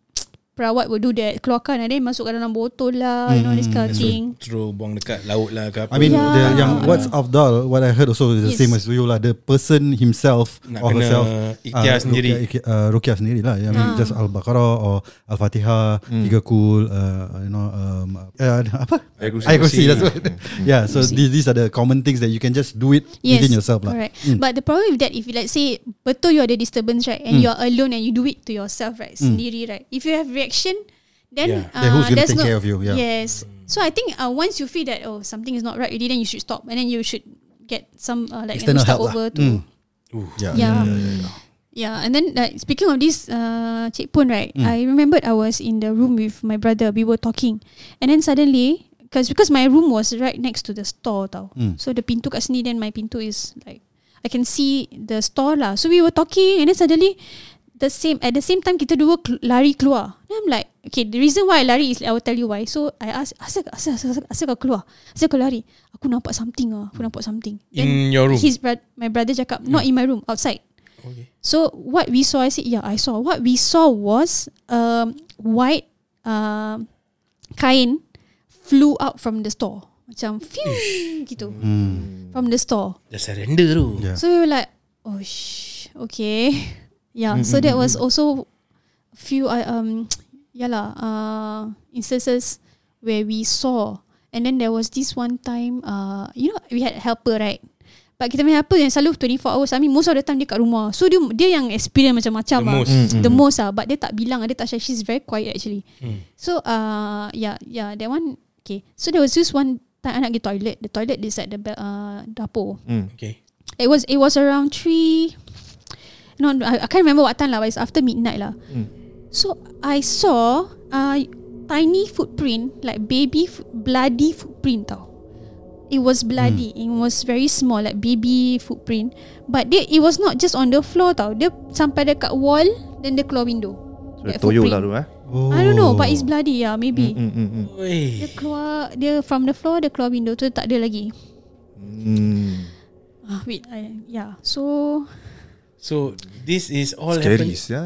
perawat will do that, keluarkan and then masukkan dalam botol lah, you know this kind of So thing. Terus buang dekat laut lah ke apa I mean Yeah. the yang what's afdal what I heard also is the Yes. same as you lah the person himself Nak or kena herself ikhtiar sendiri. rukyah, ikhtiar- uh, rukyah sendiri lah I mean Ah. just al-baqarah or al-fatihah tiga kul uh, you know um, uh, apa Ayat kursi. that's right yeah so these, these are the common things that you can just do it Yes, within yourself lah correct. But the problem with that, if you let's say betul you ada disturbance right, and you are alone and you do it to yourself right, sendiri right. If you have reaction, then Yeah. uh, Then who's gonna there's take no, care of you? Yeah. Yes. So I think uh, once you feel that oh something is not right, already, then you should stop, and then you should get some uh, like External an help lah. over to. Mm. Uh, Yeah. Yeah, and then like speaking of this, uh, Cik Pun, right? I remembered I was in the room with my brother. We were talking, and then suddenly, because because my room was right next to the store, tau. Mm. So the pintu kat sini, then my pintu is like I can see the store lah. So we were talking, and then suddenly, the same at the same time kita dua lari keluar. Then I'm like, okay, the reason why I lari is I will tell you why. So I ask, asal asal asal, asal, asal kau keluar? Asal kau lari? Aku nampak something ah. Aku nampak something. In your room? His bro- my brother cakap, not in my room, outside. Okay. So what we saw, I said, yeah, I saw. What we saw was um, white um, kain flew out from the store. Macam phew gitu. Hmm. From the store. Dah surrender tu Yeah. So we were like, oh sh, okay. Yeah, so that was also few uh, um yalah uh instances where we saw and then there was this one time uh you know we had helper right but kita punya helper yang selalu 24 hours I mean most of the time dia kat rumah so dia dia yang experience macam-macam The lah. most. the most ah but dia tak bilang dia tak share she's very quiet actually Hmm. so uh yeah yeah that one okay so there was this one time I nak pergi toilet the toilet is at the uh, dapur Mm. Okay It was it was around three. No, I, I can't remember what time lah. But it's after midnight lah. Mm. So I saw uh tiny footprint like baby f- bloody footprint tau. It was bloody. It was very small like baby footprint. But dia, it was not just on the floor tau. Dia sampai dekat wall then dia keluar window. So, That toyo lah tu eh. Oh. I don't know but it's bloody yeah maybe. Mm, mm, mm. Dia Oi. keluar dia from the floor dia keluar window tu tak ada lagi. Mm. Ah wait I, yeah. So So this is all Scary happen ya.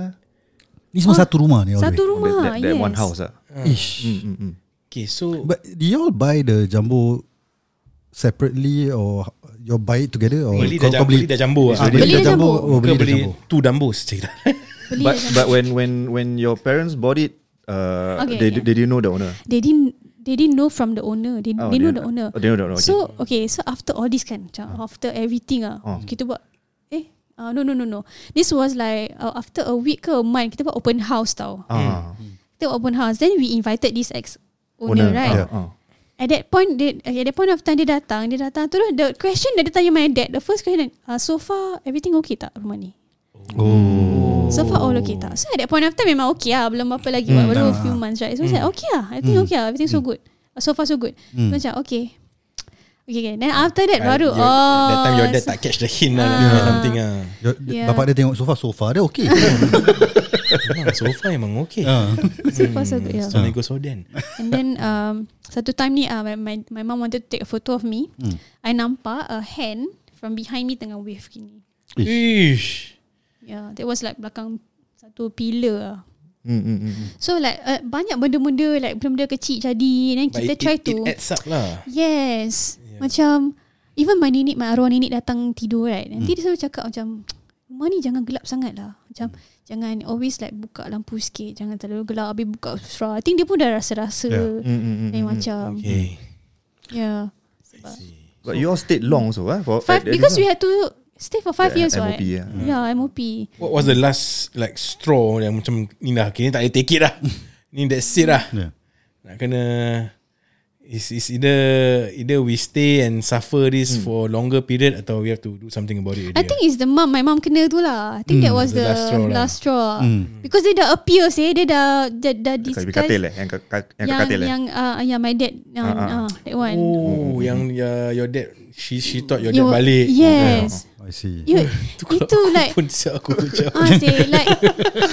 Ni semua satu rumah ni Satu way. rumah. that, that, that yes. one house ah. Ish. Mm, mm, mm. Okay, so But do you all buy the jumbo separately or you all buy it together or beli kau- dah, kau jam, beli dah jumbo lah. Ah, Beli beli dah jumbo. jumbo. Oh, Ke beli dah beli jumbo. two dumbos cerita. Beli But but when when when your parents bought it, uh, Okay, they yeah. they didn't know the owner. They didn't they didn't know from the owner. They, Oh, they know they- the owner. oh, they know the owner, okay. So okay, so after all this kan, macam after everything ah, Oh. kita buat uh, no no no no. This was like uh, after a week ke a month kita buat open house tau. Ah, Kita buat open house. Then we invited this ex owner, right? Ah, ah. At that point, dia, at that point of time dia datang, dia datang terus the question that dia tanya my dad, the first question, uh, so far everything okay tak rumah ni? Oh. So far all okay tak? So at that point of time memang okay lah, belum apa lagi, hmm. baru a few months right. So I said okay lah, I think okay lah, everything so good. Uh, So far so good. Hmm. So macam okay. Okay, okay. Then after that baru Your- oh. That time your dad tak catch the hint lah yeah. Something lah Yeah. Bapak dia tengok sofa Sofa dia okay Memang So far memang okay Ah. So far so good, yeah. So then go Soden And then um, satu time ni uh, my, my my mom wanted to take a photo of me. Hmm. I nampak a hand from behind me tengah wave gini. Ish Yeah, that was like belakang satu pillar lah. Mm, mm, mm, mm. So like uh, banyak benda-benda like benda-benda kecil jadi then But kita it, try it, to It adds up lah Yes Yeah. Macam Even my nenek My arwah nenek datang tidur right Nanti Hmm. dia selalu cakap macam Rumah ni jangan gelap sangat lah Macam Jangan always like Buka lampu sikit Jangan terlalu gelap Habis buka suara I think dia pun dah rasa-rasa Yeah. Mm, mm, mm, Lain mm. macam Okay Yeah I see. But you all stayed long so ah for Five at- at Because we had to Stay for five Yeah, years MOP, right yeah. Yeah MOP What was the last Like straw Yang macam Ni dah Kini tak boleh take it lah Ni that's it lah yeah. Nak kena Is is either either we stay and suffer this Hmm. for longer period atau we have to do something about it. I think it's the mum My mum kena tu lah I think that was the the, last straw lah. last straw Hmm. Because dia dah appear say Dia dah Dah, dah discuss katil eh yang ka- yang yang katil eh. yang uh, yang my dad yang Ah, ah. uh, that one. Oh, yang ya, your dad she she thought your You- dad balik. Yes. I see You, itu aku like pun siap aku macam. ah say like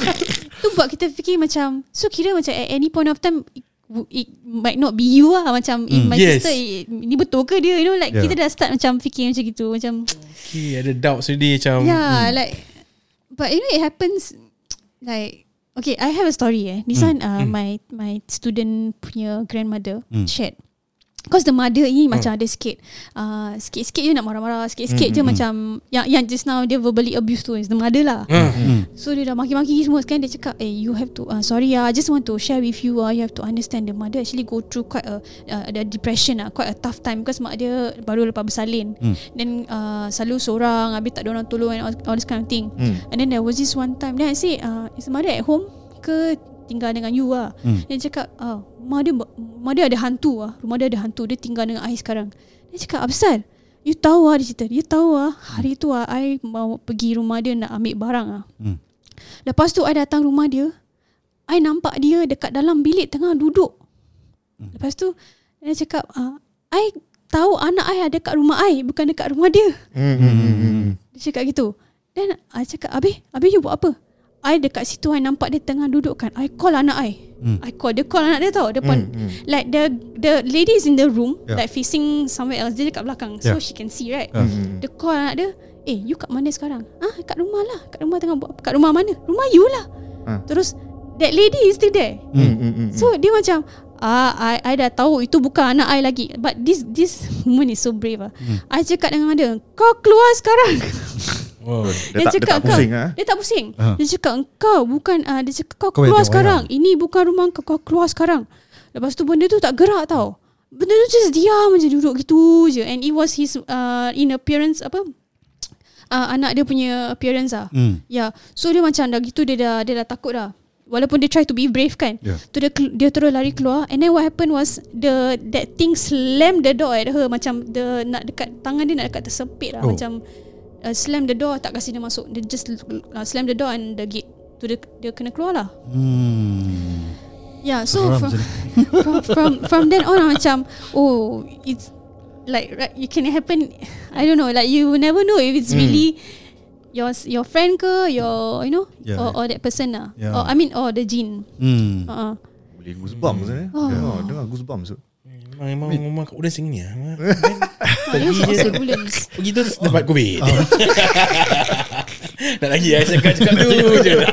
tu buat kita fikir macam so kira macam at any point of time it, might not be you lah macam mm. my Yes. sister it, ni betul ke dia you know like Yeah. kita dah start macam fikir macam gitu macam Okay, ada doubts already macam. yeah like but you know it happens like okay I have a story eh this one uh, my my student punya grandmother Mm. shared Because the mother ni macam ada sikit uh, Sikit-sikit je nak marah-marah Sikit-sikit je macam Yang yang just now dia verbally abuse tu Is the mother lah Hmm. So dia dah maki-maki semua Sekarang dia cakap Eh you have to uh, Sorry ah, I just want to share with you ah, You have to understand The mother actually go through Quite a uh, The depression ah, Quite a tough time Because mak dia Baru lepas bersalin Hmm. Then uh, Selalu seorang Habis tak ada orang tolong And all, all this kind of thing Hmm. And then there was this one time Then I say uh, Is the mother at home Ke tinggal dengan you lah. Hmm. Dia cakap ah, Rumah dia Rumah dia ada hantu lah. Rumah dia ada hantu Dia tinggal dengan I sekarang. Dia cakap Absal You tahu lah dia cerita. Dia tahu lah. Hari tu lah I mau pergi rumah dia Nak ambil barang lah Hmm. Lepas tu I datang rumah dia. I nampak dia Dekat dalam bilik Tengah duduk. Lepas tu Dia cakap ah, I tahu anak I ada kat rumah I Bukan dekat rumah dia. Mm, mm, mm, mm. dia cakap gitu. Then I cakap Habis? Habis you buat apa I dekat situ I nampak dia tengah duduk kan I call anak I Hmm. I call Dia call anak dia tau Depan Hmm, hmm. Like the The lady is in the room Yeah. Like facing somewhere else Dia dekat belakang So Yeah. she can see right. Mm. Dia call anak dia Eh you kat mana sekarang Ah kat rumah lah Kat rumah tengah buat? Kat rumah mana Rumah you lah Ah. Terus That lady is still there Mm, mm, mm, mm. So dia macam Ah, I, I dah tahu itu bukan anak I lagi. But this this woman is so brave ah. Hmm. I cakap dengan dia, kau keluar sekarang. Wow. dia, tak, dia tak pusing ah. Dia tak pusing. Ah. Dia cakap engkau bukan uh, dia cakap kau Kau keluar sekarang. Ini bukan rumah kau kau keluar sekarang. Lepas tu benda tu tak gerak tau. Benda tu just diam je duduk gitu je and it was his uh, in appearance apa uh, anak dia punya appearance ah. Hmm. Ya. Yeah. So dia macam dah gitu dia dah dia dah takut dah. Walaupun dia try to be brave kan. Yeah. Tu dia dia terus lari keluar and then what happened was the that thing slam the door at her macam the nak dekat tangan dia nak dekat tersepit lah Oh. macam uh, slam the door tak kasi dia masuk. Dia just uh, slam the door and the gate. Tu dia dia kena keluar lah. Hmm. Yeah, so from, from from from then on macam oh it's like right, it can happen I don't know like you will never know if it's really your your friend ke your you know Yeah. or, or that person lah Yeah. or I mean or the jin Hmm. uh-uh. Boleh goosebumps eh. Oh. Oh, dengar goosebumps tu. Memang memang rumah kat Udan sini lah. Ah, pasal bulan Pergi tu dapat COVID. Tak lagi lah cakap cakap tu je.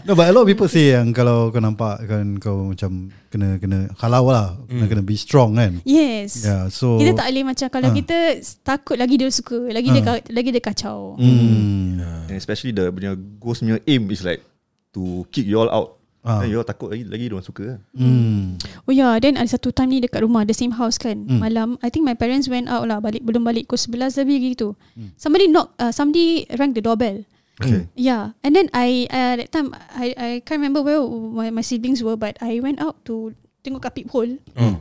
No, but a lot of people say yang kalau kau nampak kan kau macam kena kena halau lah, kena kena be strong kan. Yes. Yeah, so Kita tak boleh macam kalau Ah. kita takut lagi dia suka, lagi dia ka- lagi dia kacau. Hmm. And especially the punya ghost punya aim is like to kick you all out. Ah. Then you all takut lagi lagi dia orang suka kan. Hmm. Oh ya, yeah, then ada satu time ni dekat rumah, the same house kan. Hmm. Malam, I think my parents went out lah, balik belum balik pukul 11 lebih gitu. Hmm. Somebody knock, uh, somebody rang the doorbell. Okay. Yeah, and then I uh, that time I I can't remember where my, my siblings were, but I went out to tengok kat peephole. Oh.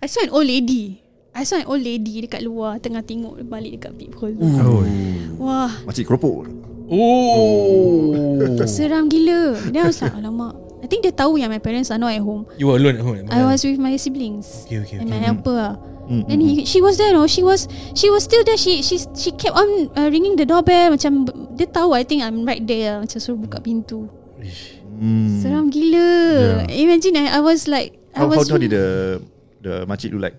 I saw an old lady. I saw an old lady dekat luar tengah tengok balik dekat peephole. tu. Oh. Wah, Makcik keropok. Oh. seram gila. Then I was like, alamak. I think dia tahu yang my parents are not at home. You were alone at home. I was with my siblings Okay, okay, and okay. my helper lah. Mm, Then he, she was there no She was She was still there She she she kept on uh, ringing the doorbell Macam Dia tahu I think I'm right there Macam suruh buka pintu Hmm. Seram gila Imagine I, I was like I How, how, was how did the the makcik look like?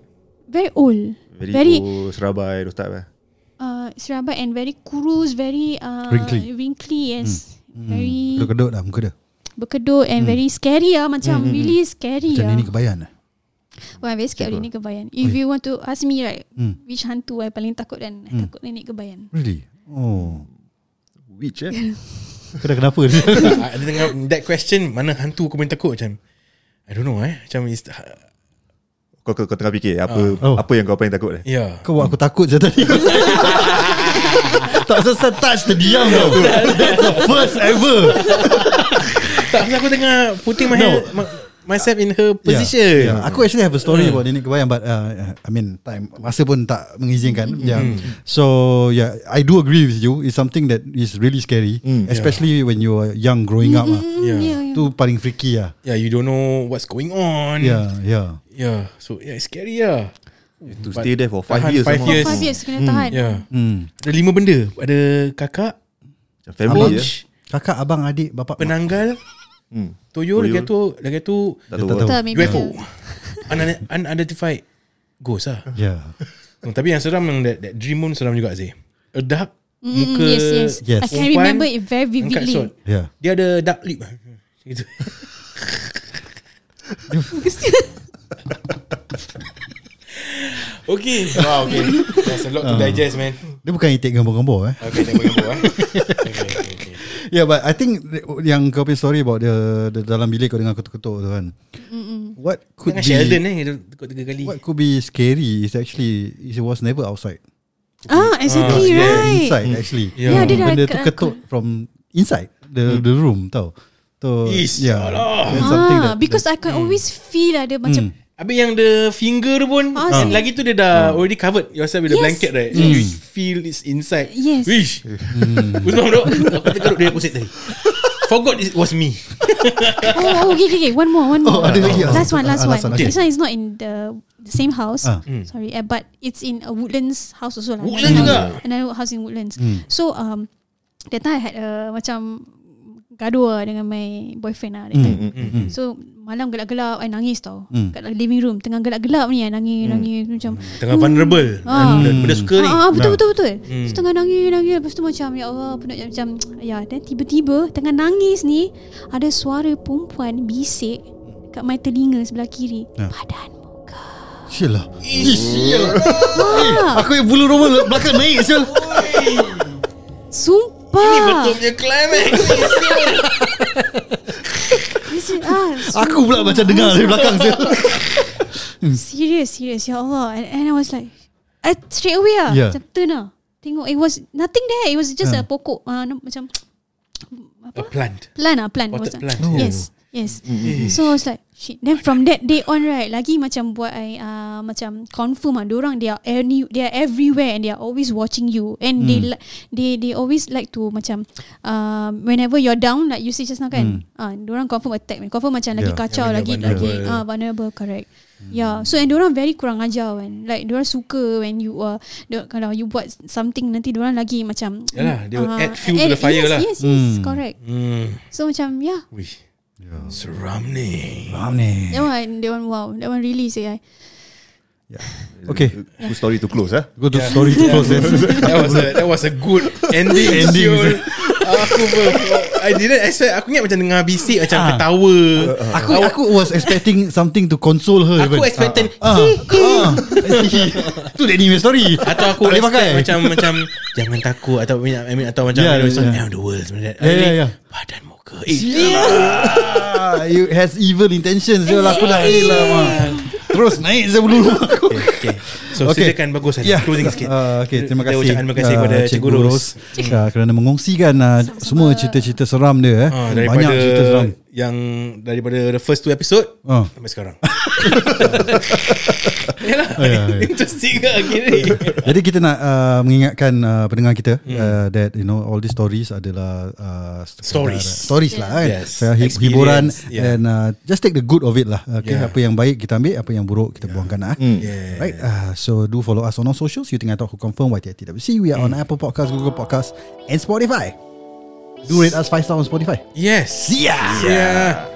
Very old Very, Very- old, serabai, those type eh? Uh, Serabat and very kurus Very uh, Wrinkly. Wrinkly yes Very Kedut-kedut lah muka dia. Berkedut And very scary lah Macam really scary Macam lah ni kebayan lah. Well, I'm very scared of Nenek Kebayan If you want to ask me right Hmm. Which hantu I paling takut I Hmm. takut Nenek Kebayan Really? Oh. Witch eh? Dah kenapa dia? Ada tengah that question mana hantu kau paling takut macam I don't know eh macam is kau, kau, kau tengah fikir apa Oh. apa yang kau paling takut eh? yeah. Kau buat aku takut je tadi. tak selesai touch terdiam tau. That's the first ever. Tak aku tengah putting my No. hand, myself in her position. Yeah, yeah. Aku actually have a story about Nenek Kebayan but uh, I mean time masa pun tak mengizinkan. Yeah. So yeah, I do agree with you. It's something that is really scary, Mm. especially when you are young growing up. ah. Yeah. yeah, yeah. Tu paling freaky ah. Yeah, you don't know what's going on. Yeah, yeah. Yeah. So yeah, it's scary lah. To But stay there for 5 tahan years five some more. years. Five years kena tahan Yeah. Hmm. Ada lima benda. Ada kakak, Family Abang- je Kakak, abang, adik, bapak. mak. Hmm. Toyol. lagi tu, lagi tu Tak Dia tahu tak tahu. Tak, maybe UFO. Unidentified ghost lah. Yeah. Hmm, Tapi yang seram yang that, that dream pun seram juga sih. A dark Mm, muka yes, yes. Yes. I can perempuan remember it very vividly. Yeah. Dia ada dark lip. Gitu. okay. Wow, okay. There's a lot to digest, man. Dia bukan itik gambar-gambar eh. Okay, tengok gambar eh. Okay, okay, okay. Yeah, but I think yang kau punya story about the, the dalam bilik kau dengar ketuk-ketuk tu kan. What could Dengan be Sheldon eh, tekuk tiga kali. what could be scary is actually it was never outside. Ah, exactly Ah, yeah. right. Inside actually. Yeah. Yeah, dia dah Benda tu kat- ketuk from inside the the room tau. So Is, yeah. something Ah, that, because I can always feel ada macam Habis yang the finger tu pun ah, si- Lagi tu dia dah Already covered yourself with the Yes. blanket right So you feel it's inside Yes. Wish Usman bro Aku tergaruk dia kusik tadi Forgot it was me oh, oh, okay, okay, okay. One more, one more. Oh, ada lagi. Last one, last Ah, one. last one, okay. This one is not in the, the same house. Ah. Sorry, uh, but it's in a Woodlands house also lah. Woodlands Another juga? house- Another house in Woodlands. Hmm. So um, that time I had a macam gaduh lah dengan my boyfriend lah that time. hmm, hmm, hmm. So malam gelap-gelap I nangis tau Hmm. Kat living room Tengah gelap-gelap ni I nangis Nangis macam Tengah vulnerable Ah. Benda, benda suka ni Ah, ah, betul betul betul. Hmm. So tengah nangis nangis lepas tu macam ya Allah penuh macam ya dan tiba-tiba tengah nangis ni ada suara perempuan bisik kat my telinga sebelah kiri. Ya. Badan Sial lah. Ah, Aku yang bulu roma belakang naik sial. sumpah. Ini betul punya climax ah, Aku pula macam dengar dari belakang sial. serious serious ya Allah and, and I was like I straight away lah Yeah. macam turn lah. Tengok it was nothing there. It was just Ah. a pokok uh, macam A plant plant ah plant. Potted plant. Yes. Yes. So I was like shit. Then from that day on right, lagi macam buat I uh, macam confirm ah, orang they are any they are everywhere and they are always watching you and they li- they they always like to macam uh, whenever you're down like you say just now kan, ah, orang confirm attack, man. confirm macam lagi Yeah. kacau Yeah, lagi vulnerable. lagi ah vulnerable correct. Yeah, so and orang very kurang ajar kan. Like orang suka when you uh, dia- kalau you buat something nanti orang lagi macam Yalah, they will ah, add fuel to the fire yes, lah. Yes, yes, Hmm. correct. Hmm So macam yeah, Wih Seram ni Faham ni. That one, that one, wow. That one really say I. Yeah. Okay. Good story to close eh. Go to story to close then. that was a that was a good ending. Ending. Aku ber, I didn't expect Aku ingat macam dengar bisik Macam Ah. ketawa Aku aku was expecting something to console her. Aku even. expected Ah, ah. Tu dia ni punya story. Atau aku tak expect pakai. Macam macam Jangan takut Atau I mean, atau macam Yeah, you know, it's yeah. of the world. Yeah, yeah, yeah. Badan muka eh, Ah, you has evil intentions je lah aku dah eh lah mak. Terus naik je bulu aku. okay, okay. So Okay. silakan bagus Ya. Closing sikit Uh, okay, terima kasih. terima kasih uh, kepada Cikgu Ros uh, kerana mengongsikan uh, semua cerita-cerita seram dia eh. Ah, Banyak cerita seram. Yang daripada the first two episode Ah. sampai sekarang. Yalah, ya, ya. interesting ke akhirnya. Jadi kita nak uh, mengingatkan uh, pendengar kita Hmm. uh, that you know all these stories adalah uh, sekadar- Stories. stories lah kan. Yes. Saya hi- hiburan yeah. and uh, just take the good of it lah. Okay, Yeah. apa yang baik kita ambil, apa yang buruk kita buangkan lah. Yeah. Right. Uh, so do follow us on our socials. You think I talk who confirm YTTWC. We are on Apple Podcast, Google Podcast, and Spotify. Do rate us five stars on Spotify. Yes. Yeah. Yeah.